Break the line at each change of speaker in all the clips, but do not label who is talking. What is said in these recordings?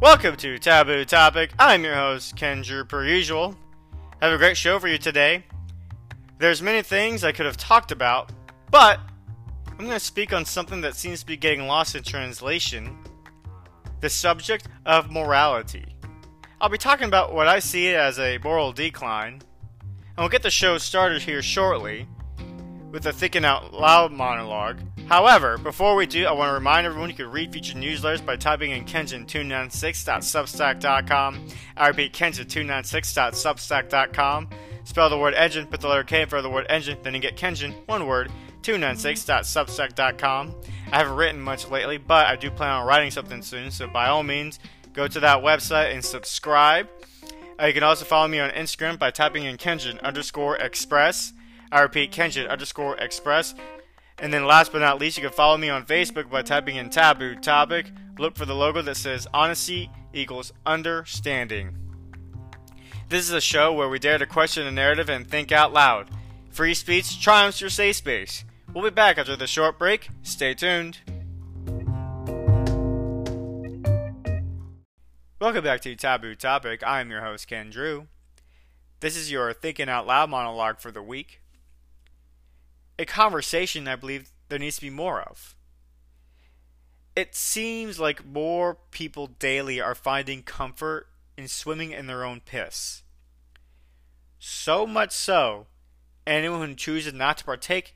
Welcome to Taboo Topic. I'm your host, Kendrew, per usual. I have a great show for you today. There's many things I could have talked about, but I'm going to speak on something that seems to be getting lost in translation the subject of morality. I'll be talking about what I see as a moral decline, and we'll get the show started here shortly with a thinking out loud monologue. However, before we do, I want to remind everyone you can read future newsletters by typing in Kengine296.substack.com. I repeat, Kengine296.substack.com. Spell the word engine, put the letter K in front of the word engine, then you get Kengine, one word, 296.substack.com. I haven't written much lately, but I do plan on writing something soon, so by all means, go to that website and subscribe. Uh, you can also follow me on Instagram by typing in Kengine underscore express. I repeat, Kengine underscore express. And then last but not least, you can follow me on Facebook by typing in taboo topic. Look for the logo that says honesty equals understanding. This is a show where we dare to question the narrative and think out loud. Free speech triumphs your safe space. We'll be back after the short break. Stay tuned. Welcome back to Taboo Topic. I am your host, Ken Drew. This is your thinking out loud monologue for the week a conversation I believe there needs to be more of. It seems like more people daily are finding comfort in swimming in their own piss. So much so, anyone who chooses not to partake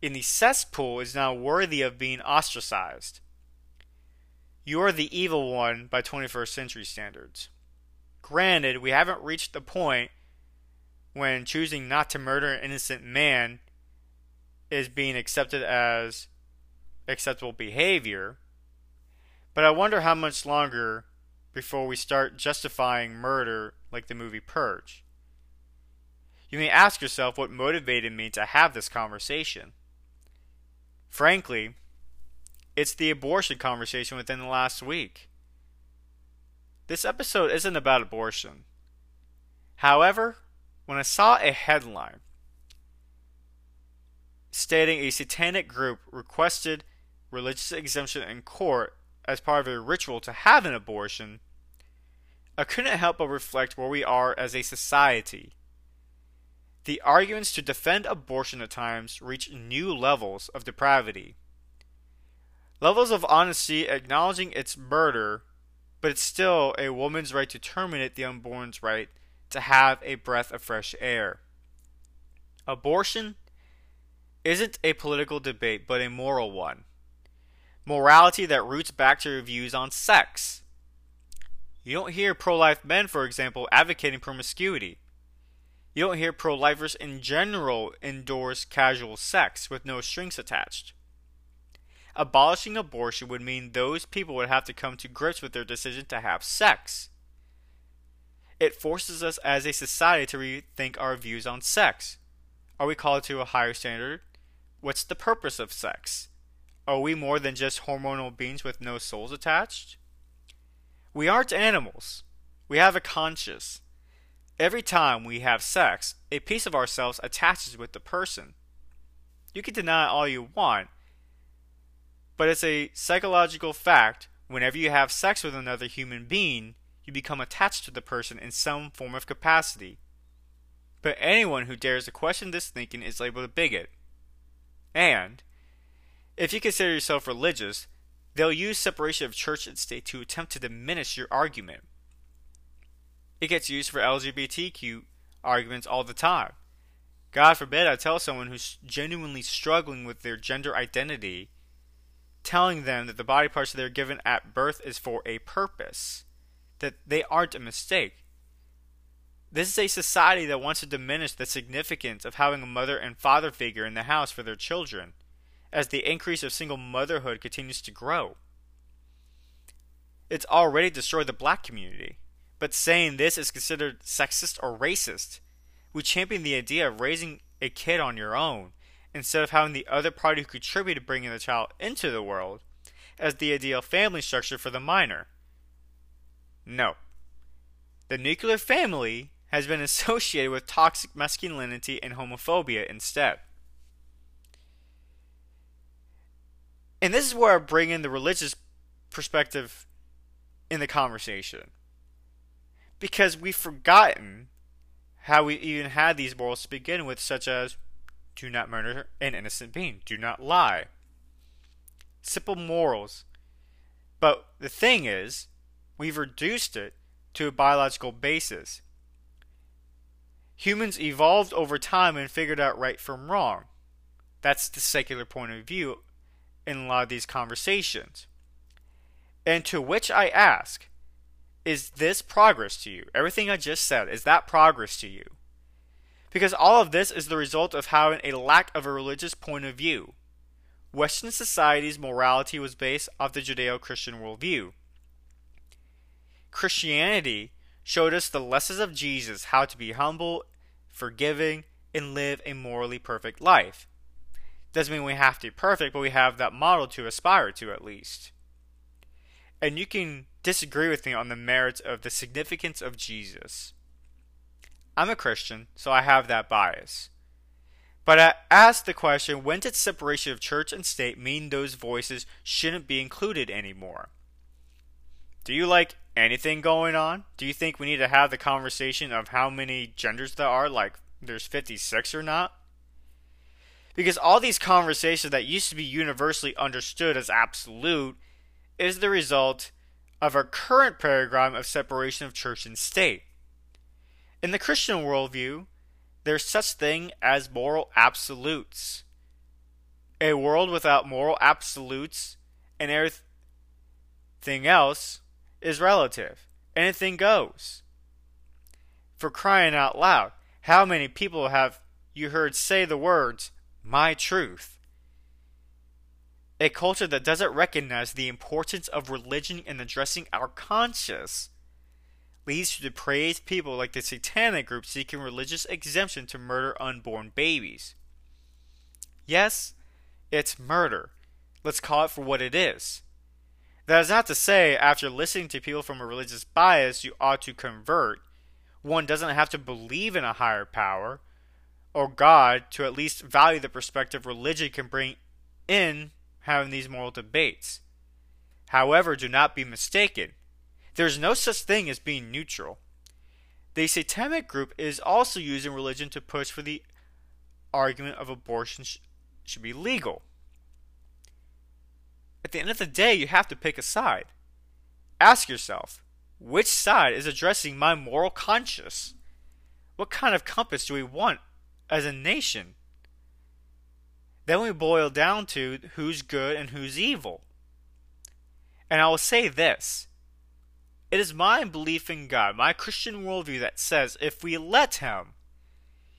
in the cesspool is now worthy of being ostracized. You are the evil one by 21st century standards. Granted, we haven't reached the point when choosing not to murder an innocent man is being accepted as acceptable behavior. But I wonder how much longer before we start justifying murder like the movie Purge. You may ask yourself what motivated me to have this conversation. Frankly, it's the abortion conversation within the last week. This episode isn't about abortion. However, when I saw a headline stating a satanic group requested religious exemption in court as part of a ritual to have an abortion, I couldn't help but reflect where we are as a society. The arguments to defend abortion at times reach new levels of depravity. Levels of honesty acknowledging its murder, but it's still a woman's right to terminate the unborn's right to have a breath of fresh air. Abortion isn't a political debate, but a moral one. Morality that roots back to your views on sex. You don't hear pro life men, for example, advocating promiscuity. You don't hear pro lifers in general endorse casual sex with no strings attached. Abolishing abortion would mean those people would have to come to grips with their decision to have sex. It forces us as a society to rethink our views on sex. Are we called to a higher standard? What's the purpose of sex? Are we more than just hormonal beings with no souls attached? We aren't animals. We have a conscience. Every time we have sex, a piece of ourselves attaches with the person. You can deny all you want, but it's a psychological fact whenever you have sex with another human being, you become attached to the person in some form of capacity. But anyone who dares to question this thinking is labeled a bigot. And, if you consider yourself religious, they'll use separation of church and state to attempt to diminish your argument. It gets used for LGBTQ arguments all the time. God forbid I tell someone who's genuinely struggling with their gender identity, telling them that the body parts they're given at birth is for a purpose, that they aren't a mistake. This is a society that wants to diminish the significance of having a mother and father figure in the house for their children, as the increase of single motherhood continues to grow. It's already destroyed the black community, but saying this is considered sexist or racist. We champion the idea of raising a kid on your own, instead of having the other party who contributed to bringing the child into the world as the ideal family structure for the minor. No. The nuclear family has been associated with toxic masculinity and homophobia instead. And this is where I bring in the religious perspective in the conversation. Because we've forgotten how we even had these morals to begin with, such as do not murder an innocent being, do not lie. Simple morals. But the thing is, we've reduced it to a biological basis. Humans evolved over time and figured out right from wrong. That's the secular point of view in a lot of these conversations. And to which I ask, is this progress to you? Everything I just said, is that progress to you? Because all of this is the result of having a lack of a religious point of view. Western society's morality was based off the Judeo Christian worldview. Christianity showed us the lessons of Jesus how to be humble, forgiving, and live a morally perfect life. Doesn't mean we have to be perfect, but we have that model to aspire to at least. And you can disagree with me on the merits of the significance of Jesus. I'm a Christian, so I have that bias. But I ask the question when did separation of church and state mean those voices shouldn't be included anymore? Do you like anything going on? Do you think we need to have the conversation of how many genders there are, like there's 56 or not? Because all these conversations that used to be universally understood as absolute is the result of our current paradigm of separation of church and state. In the Christian worldview, there's such thing as moral absolutes. A world without moral absolutes and everything else is relative. Anything goes. For crying out loud, how many people have you heard say the words, my truth? A culture that doesn't recognize the importance of religion in addressing our conscience leads to depraved people like the satanic group seeking religious exemption to murder unborn babies. Yes, it's murder. Let's call it for what it is. That is not to say, after listening to people from a religious bias, you ought to convert. One doesn't have to believe in a higher power or God to at least value the perspective religion can bring in having these moral debates. However, do not be mistaken. There is no such thing as being neutral. The satanic group is also using religion to push for the argument of abortion sh- should be legal. At the end of the day, you have to pick a side. Ask yourself, which side is addressing my moral conscience? What kind of compass do we want as a nation? Then we boil down to who's good and who's evil. And I will say this it is my belief in God, my Christian worldview, that says if we let Him,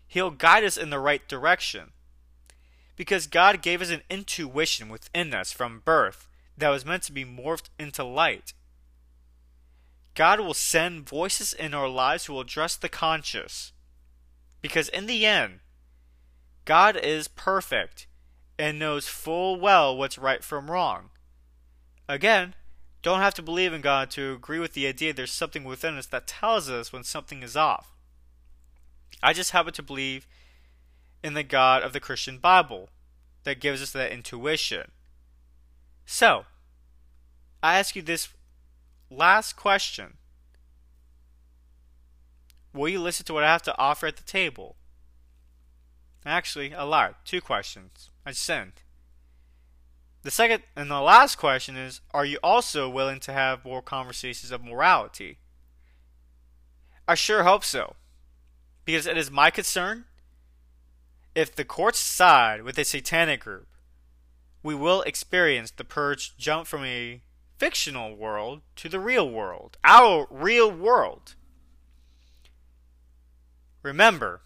He'll guide us in the right direction. Because God gave us an intuition within us from birth that was meant to be morphed into light. God will send voices in our lives who will address the conscious. Because in the end, God is perfect and knows full well what's right from wrong. Again, don't have to believe in God to agree with the idea there's something within us that tells us when something is off. I just happen to believe in the God of the Christian Bible that gives us that intuition. So, I ask you this last question Will you listen to what I have to offer at the table? Actually, a lot. Two questions. I sent. The second and the last question is Are you also willing to have more conversations of morality? I sure hope so. Because it is my concern if the courts side with a satanic group, we will experience the purge jump from a fictional world to the real world, our real world. Remember,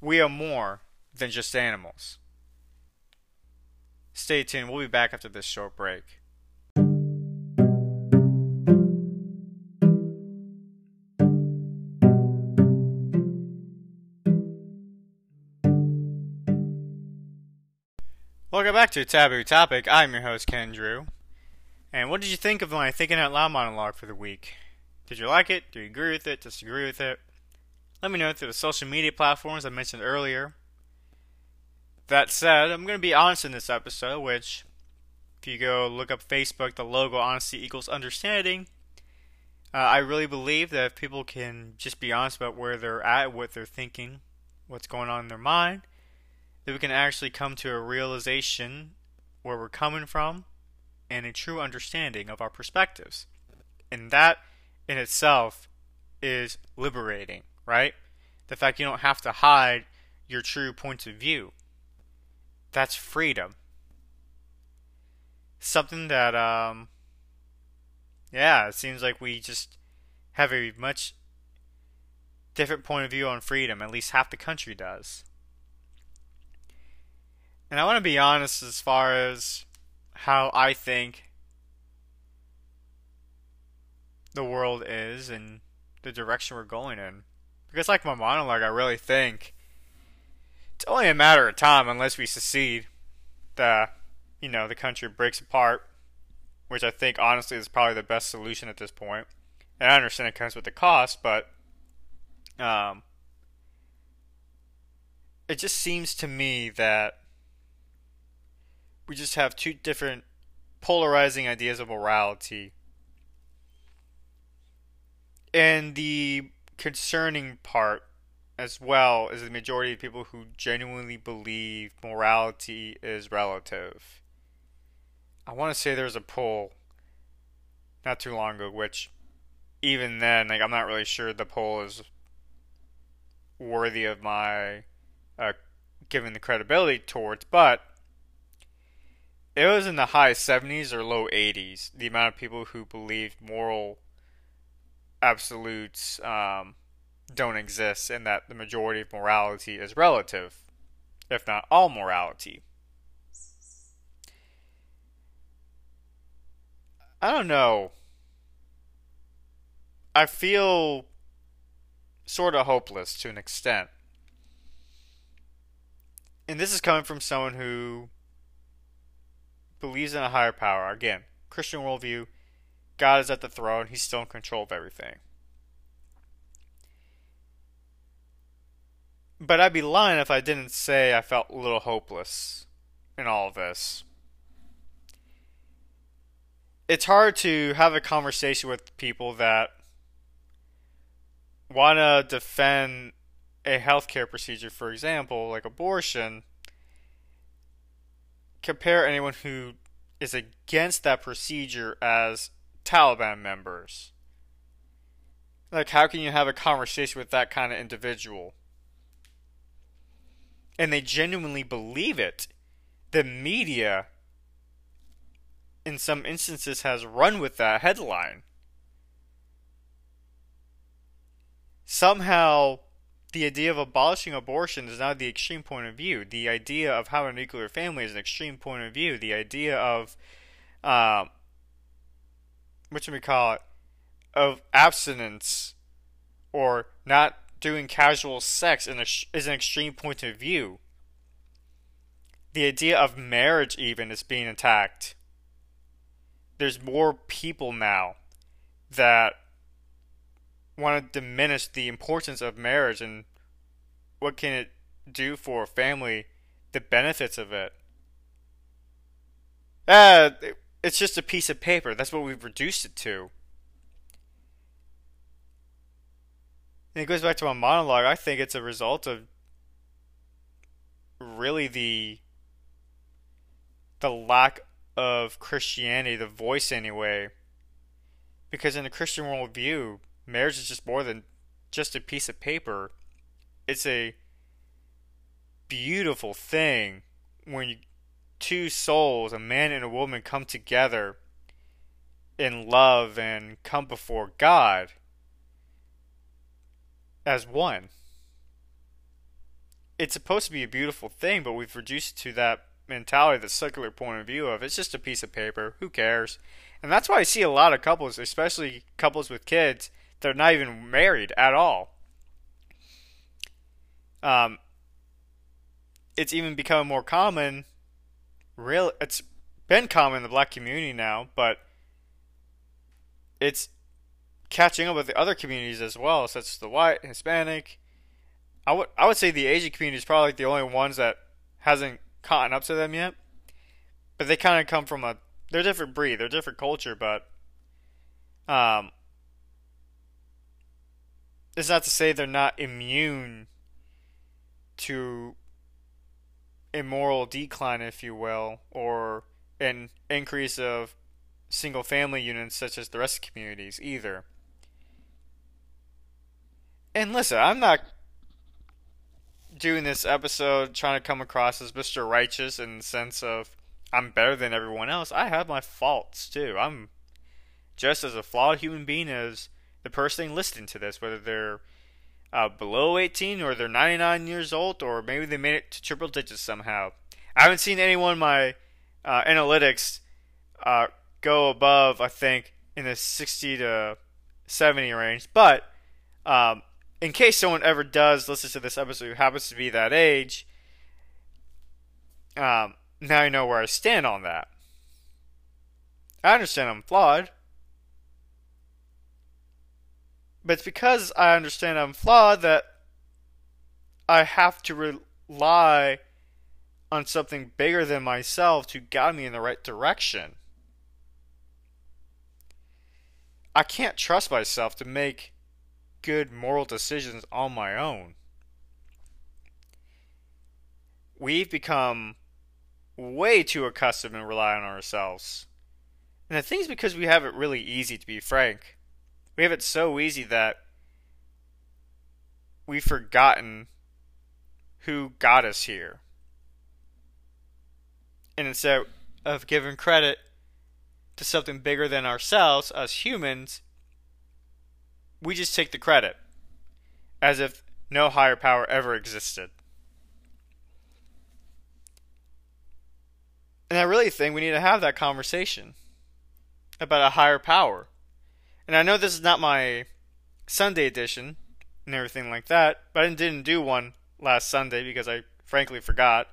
we are more than just animals. Stay tuned. We'll be back after this short break. Welcome back to Taboo Topic. I'm your host, Ken Drew. And what did you think of my Thinking Out Loud monologue for the week? Did you like it? Do you agree with it? Disagree with it? Let me know through the social media platforms I mentioned earlier. That said, I'm going to be honest in this episode, which, if you go look up Facebook, the logo honesty equals understanding, Uh, I really believe that if people can just be honest about where they're at, what they're thinking, what's going on in their mind, that we can actually come to a realization where we're coming from and a true understanding of our perspectives. And that in itself is liberating, right? The fact you don't have to hide your true points of view. That's freedom. Something that, um, yeah, it seems like we just have a much different point of view on freedom. At least half the country does. And I want to be honest as far as how I think the world is and the direction we're going in. Because, like my monologue, I really think it's only a matter of time unless we secede. The, you know, the country breaks apart, which I think honestly is probably the best solution at this point. And I understand it comes with the cost, but um, it just seems to me that we just have two different polarizing ideas of morality. And the concerning part as well is the majority of people who genuinely believe morality is relative. I want to say there's a poll not too long ago, which even then, like I'm not really sure the poll is worthy of my uh, giving the credibility towards, but it was in the high 70s or low 80s. The amount of people who believed moral absolutes um, don't exist and that the majority of morality is relative, if not all morality. I don't know. I feel sort of hopeless to an extent. And this is coming from someone who believes in a higher power. Again, Christian worldview, God is at the throne, He's still in control of everything. But I'd be lying if I didn't say I felt a little hopeless in all of this. It's hard to have a conversation with people that want to defend a healthcare procedure, for example, like abortion, compare anyone who is against that procedure as Taliban members. Like, how can you have a conversation with that kind of individual? and they genuinely believe it, the media, in some instances, has run with that headline. Somehow, the idea of abolishing abortion is now the extreme point of view. The idea of having a nuclear family is an extreme point of view. The idea of, um, what should we call it, of abstinence or not doing casual sex is an extreme point of view. The idea of marriage, even, is being attacked. There's more people now that want to diminish the importance of marriage and what can it do for a family, the benefits of it. Uh, it's just a piece of paper. That's what we've reduced it to. And it goes back to my monologue. I think it's a result of really the the lack of Christianity, the voice anyway. Because in the Christian worldview, marriage is just more than just a piece of paper. It's a beautiful thing when you, two souls, a man and a woman, come together in love and come before God as one. It's supposed to be a beautiful thing, but we've reduced it to that mentality, the secular point of view of it's just a piece of paper. Who cares? And that's why I see a lot of couples, especially couples with kids, that are not even married at all. Um, it's even become more common. Real, it's been common in the black community now, but it's catching up with the other communities as well, such as the white, Hispanic. I would I would say the Asian community is probably the only ones that hasn't caught up to them yet. But they kind of come from a they're different breed, they're different culture, but um it's not to say they're not immune to immoral decline, if you will, or an increase of single family units such as the rest of communities either. And listen, I'm not doing this episode trying to come across as Mr. Righteous in the sense of I'm better than everyone else. I have my faults too. I'm just as a flawed human being as the person listening to this, whether they're uh, below 18 or they're 99 years old or maybe they made it to triple digits somehow. I haven't seen anyone in my uh, analytics uh, go above, I think, in the 60 to 70 range. But um, in case someone ever does listen to this episode who happens to be that age, um, now you know where I stand on that. I understand I'm flawed. But it's because I understand I'm flawed that I have to rely on something bigger than myself to guide me in the right direction. I can't trust myself to make good moral decisions on my own. We've become way too accustomed and rely on ourselves. And the thing's because we have it really easy, to be frank. We have it so easy that we've forgotten who got us here. And instead of giving credit to something bigger than ourselves, us humans, we just take the credit as if no higher power ever existed. And I really think we need to have that conversation about a higher power. And I know this is not my Sunday edition and everything like that, but I didn't do one last Sunday because I frankly forgot.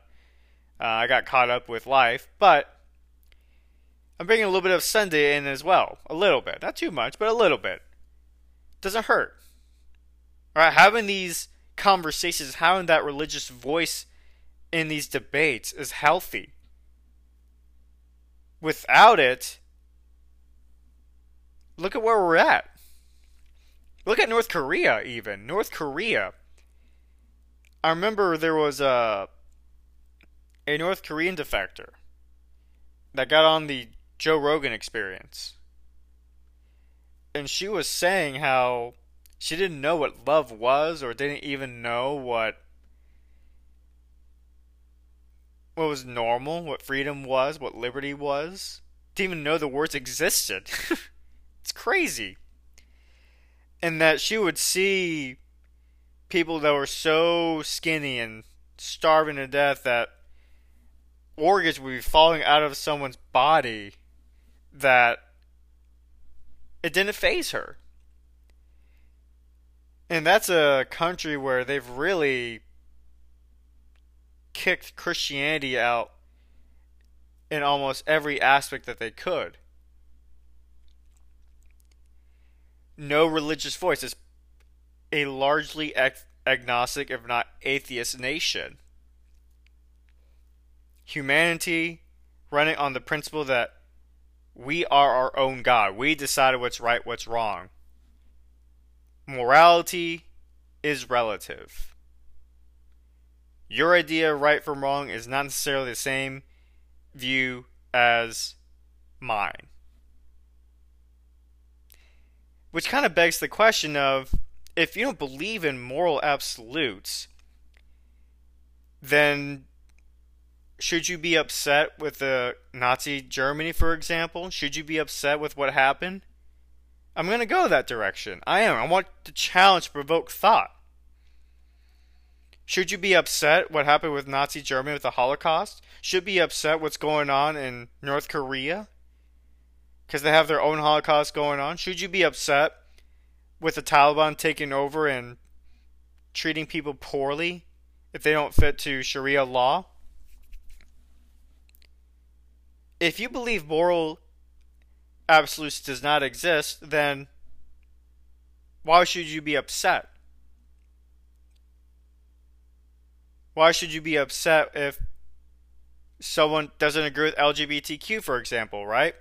Uh, I got caught up with life, but I'm bringing a little bit of Sunday in as well. A little bit. Not too much, but a little bit doesn't hurt. Right? Having these conversations, having that religious voice in these debates is healthy. Without it, look at where we're at. Look at North Korea, even. North Korea. I remember there was a a North Korean defector that got on the Joe Rogan experience and she was saying how she didn't know what love was or didn't even know what what was normal, what freedom was, what liberty was. Didn't even know the words existed. it's crazy. And that she would see people that were so skinny and starving to death that organs would be falling out of someone's body that it didn't faze her. And that's a country where they've really kicked Christianity out in almost every aspect that they could. No religious voice. It's a largely ag- agnostic, if not atheist, nation. Humanity running on the principle that we are our own God. We decide what's right, what's wrong. Morality is relative. Your idea of right from wrong is not necessarily the same view as mine. Which kind of begs the question of if you don't believe in moral absolutes, then should you be upset with the Nazi Germany, for example? Should you be upset with what happened? I'm going to go that direction. I am. I want to challenge, provoke thought. Should you be upset what happened with Nazi Germany with the Holocaust? Should be upset what's going on in North Korea? Because they have their own Holocaust going on. Should you be upset with the Taliban taking over and treating people poorly if they don't fit to Sharia law? if you believe moral absolutes does not exist, then why should you be upset? Why should you be upset if someone doesn't agree with LGBTQ, for example, right?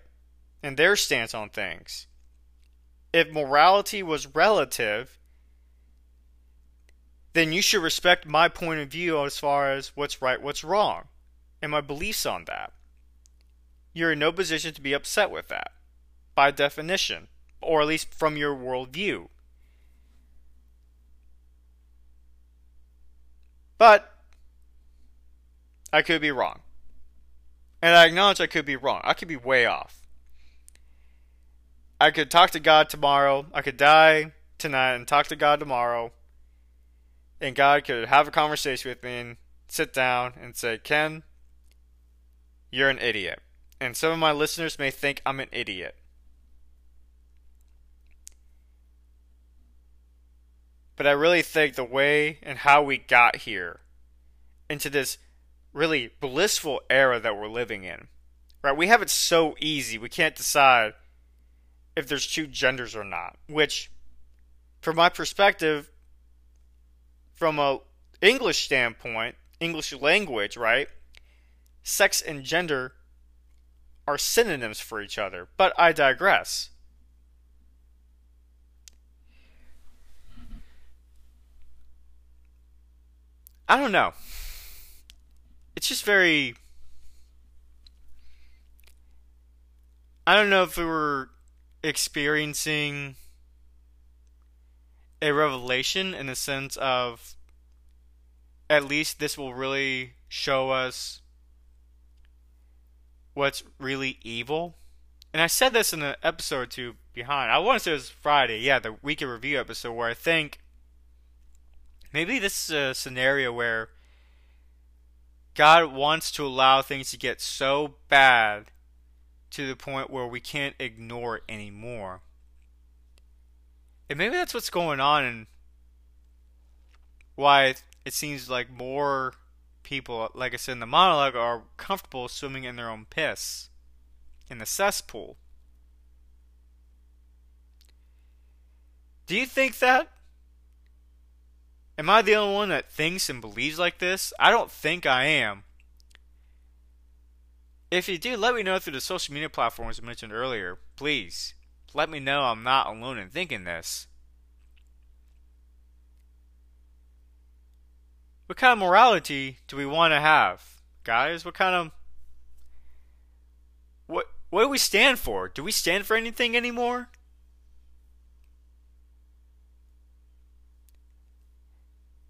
And their stance on things. If morality was relative, then you should respect my point of view as far as what's right, what's wrong, and my beliefs on that. You're in no position to be upset with that, by definition, or at least from your worldview. But I could be wrong. And I acknowledge I could be wrong. I could be way off. I could talk to God tomorrow. I could die tonight and talk to God tomorrow. And God could have a conversation with me and sit down and say, Ken, you're an idiot. And some of my listeners may think I'm an idiot. But I really think the way and how we got here into this really blissful era that we're living in, right? We have it so easy. We can't decide if there's two genders or not, which, from my perspective, from a English standpoint, English language, right? Sex and gender are synonyms for each other, but I digress. I don't know. It's just very. I don't know if we were experiencing a revelation in the sense of at least this will really show us what's really evil. And I said this in an episode or two behind. I want to say it was Friday, yeah, the week in review episode, where I think maybe this is a scenario where God wants to allow things to get so bad to the point where we can't ignore it anymore. And maybe that's what's going on and why it seems like more people, like I said in the monologue, are comfortable swimming in their own piss in the cesspool. Do you think that? Am I the only one that thinks and believes like this? I don't think I am. If you do, let me know through the social media platforms I mentioned earlier. Please, let me know I'm not alone in thinking this. What kind of morality do we want to have, guys? What kind of what what do we stand for? Do we stand for anything anymore?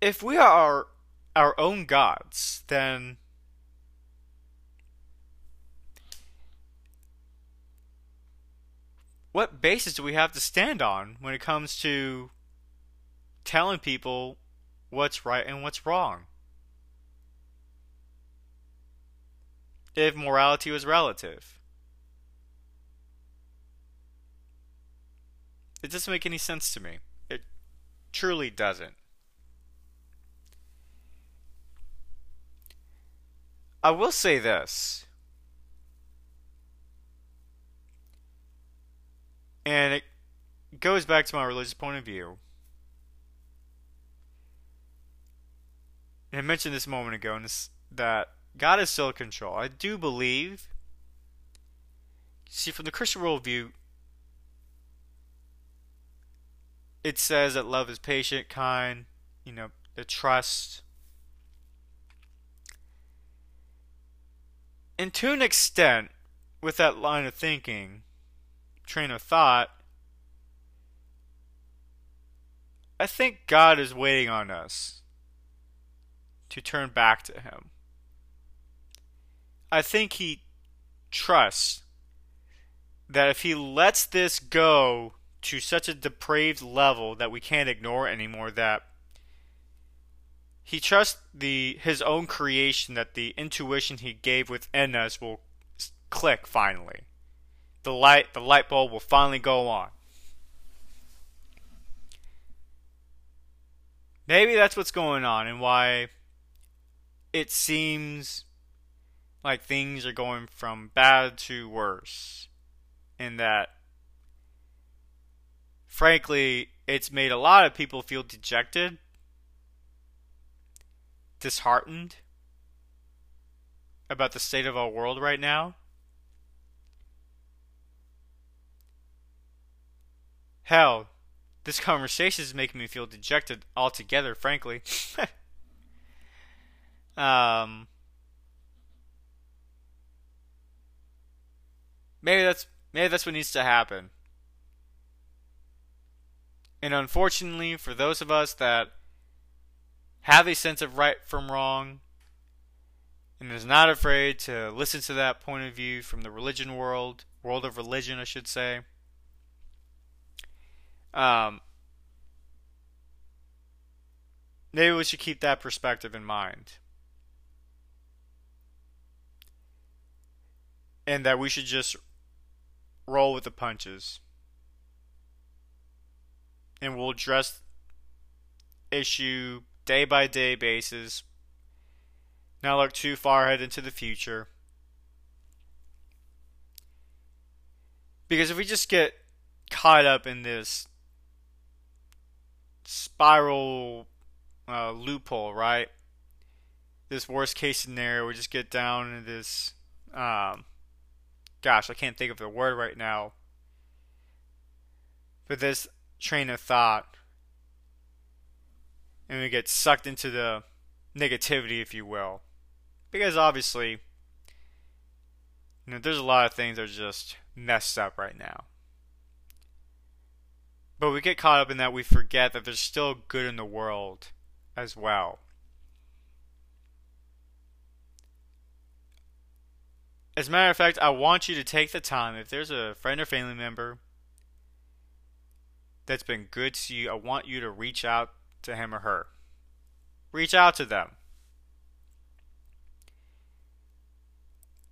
If we are our own gods, then what basis do we have to stand on when it comes to telling people what's right and what's wrong? If morality was relative. It doesn't make any sense to me. It truly doesn't. I will say this. And it goes back to my religious point of view. And I mentioned this a moment ago, and this, that God is still in control. I do believe. See, from the Christian worldview, it says that love is patient, kind, you know, the trust. And to an extent, with that line of thinking, train of thought, I think God is waiting on us to turn back to Him. I think He trusts that if He lets this go to such a depraved level that we can't ignore anymore, that he trusts the his own creation that the intuition he gave within us will click finally the light the light bulb will finally go on. Maybe that's what's going on and why it seems like things are going from bad to worse. And that frankly, it's made a lot of people feel dejected, disheartened about the state of our world right now. Hell, this conversation is making me feel dejected altogether, frankly. um, maybe that's maybe that's what needs to happen. And unfortunately, for those of us that have a sense of right from wrong, and is not afraid to listen to that point of view from the religion world, world of religion, I should say. Um, maybe we should keep that perspective in mind. And that we should just roll with the punches. And we'll address issue day by day basis not look too far ahead into the future. Because if we just get caught up in this spiral uh, loophole, right? This worst case scenario, we just get down into this. Um, gosh, I can't think of the word right now. But this train of thought, and we get sucked into the negativity, if you will. Because obviously, you know, there's a lot of things that are just messed up right now. But we get caught up in that we forget that there's still good in the world as well. As a matter of fact, I want you to take the time, if there's a friend or family member that's been good to you, I want you to reach out to him or her. Reach out to them.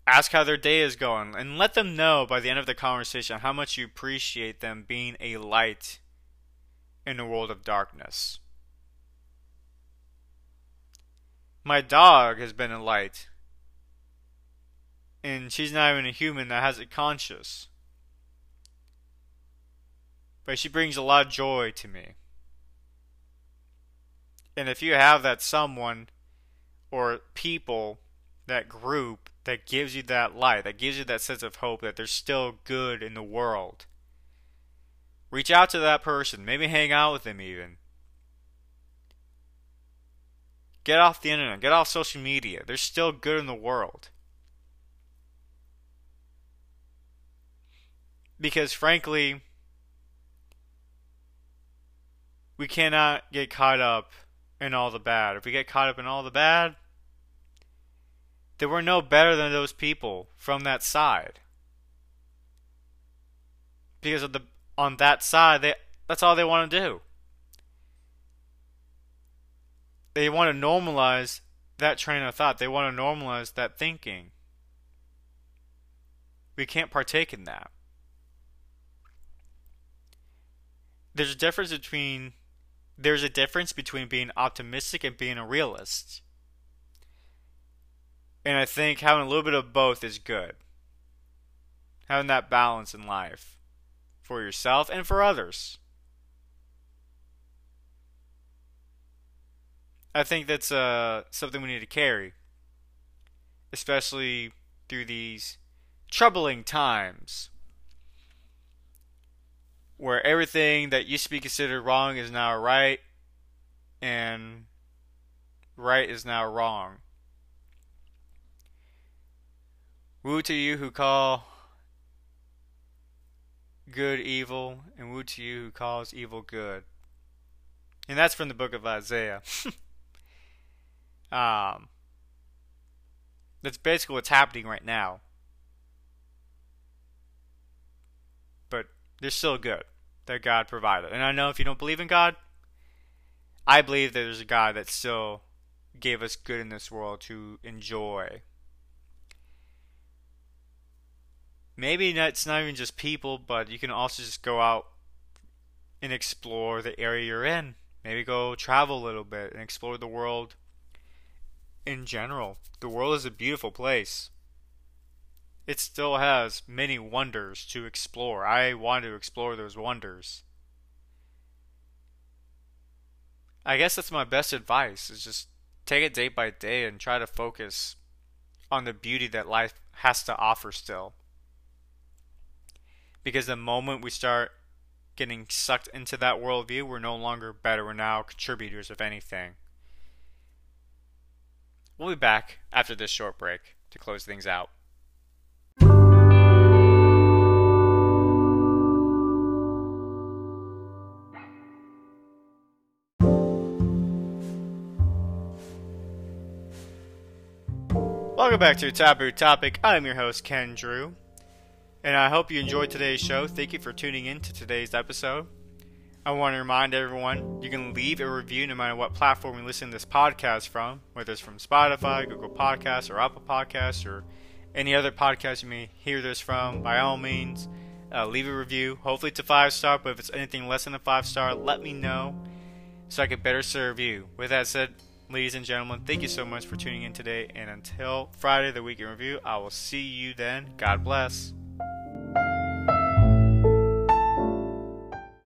Ask how their day is going and let them know by the end of the conversation how much you appreciate them being a light in a world of darkness. My dog has been a light. And she's not even a human that has a conscience. But she brings a lot of joy to me. And if you have that someone or people, that group that gives you that light, that gives you that sense of hope that there's still good in the world. Reach out to that person, maybe hang out with them even. Get off the internet, get off social media. There's still good in the world. Because frankly, we cannot get caught up in all the bad. If we get caught up in all the bad, that we're no better than those people from that side. Because of the on that side, they that's all they want to do. They want to normalize that train of thought. They want to normalize that thinking. We can't partake in that. There's a difference between there's a difference between being optimistic and being a realist. And I think having a little bit of both is good. Having that balance in life for yourself and for others. I think that's uh, something we need to carry, especially through these troubling times where everything that used to be considered wrong is now right and right is now wrong. Woe to you who call good evil, and woe to you who calls evil good. And that's from the book of Isaiah. um, that's basically what's happening right now. But they're still good that God provided. And I know if you don't believe in God, I believe that there's a God that still gave us good in this world to enjoy. Maybe it's not even just people, but you can also just go out and explore the area you're in. Maybe go travel a little bit and explore the world in general. The world is a beautiful place. It still has many wonders to explore. I want to explore those wonders. I guess that's my best advice is just take it day by day and try to focus on the beauty that life has to offer still. Because the moment we start getting sucked into that worldview. We're no longer better, we're now contributors of anything. We'll be back after this short break to close things out. Welcome back to Taboo Topic. I'm your host, Ken Drew. And I hope you enjoyed today's show. Thank you for tuning in to today's episode. I want to remind everyone you can leave a review no matter what platform you listen to this podcast from, whether it's from Spotify, Google Podcasts, or Apple Podcasts, or any other podcast you may hear this from. By all means, uh, leave a review. Hopefully, it's a five star, but if it's anything less than a five star, let me know so I can better serve you. With that said, ladies and gentlemen, thank you so much for tuning in today. And until Friday, the weekend review, I will see you then. God bless.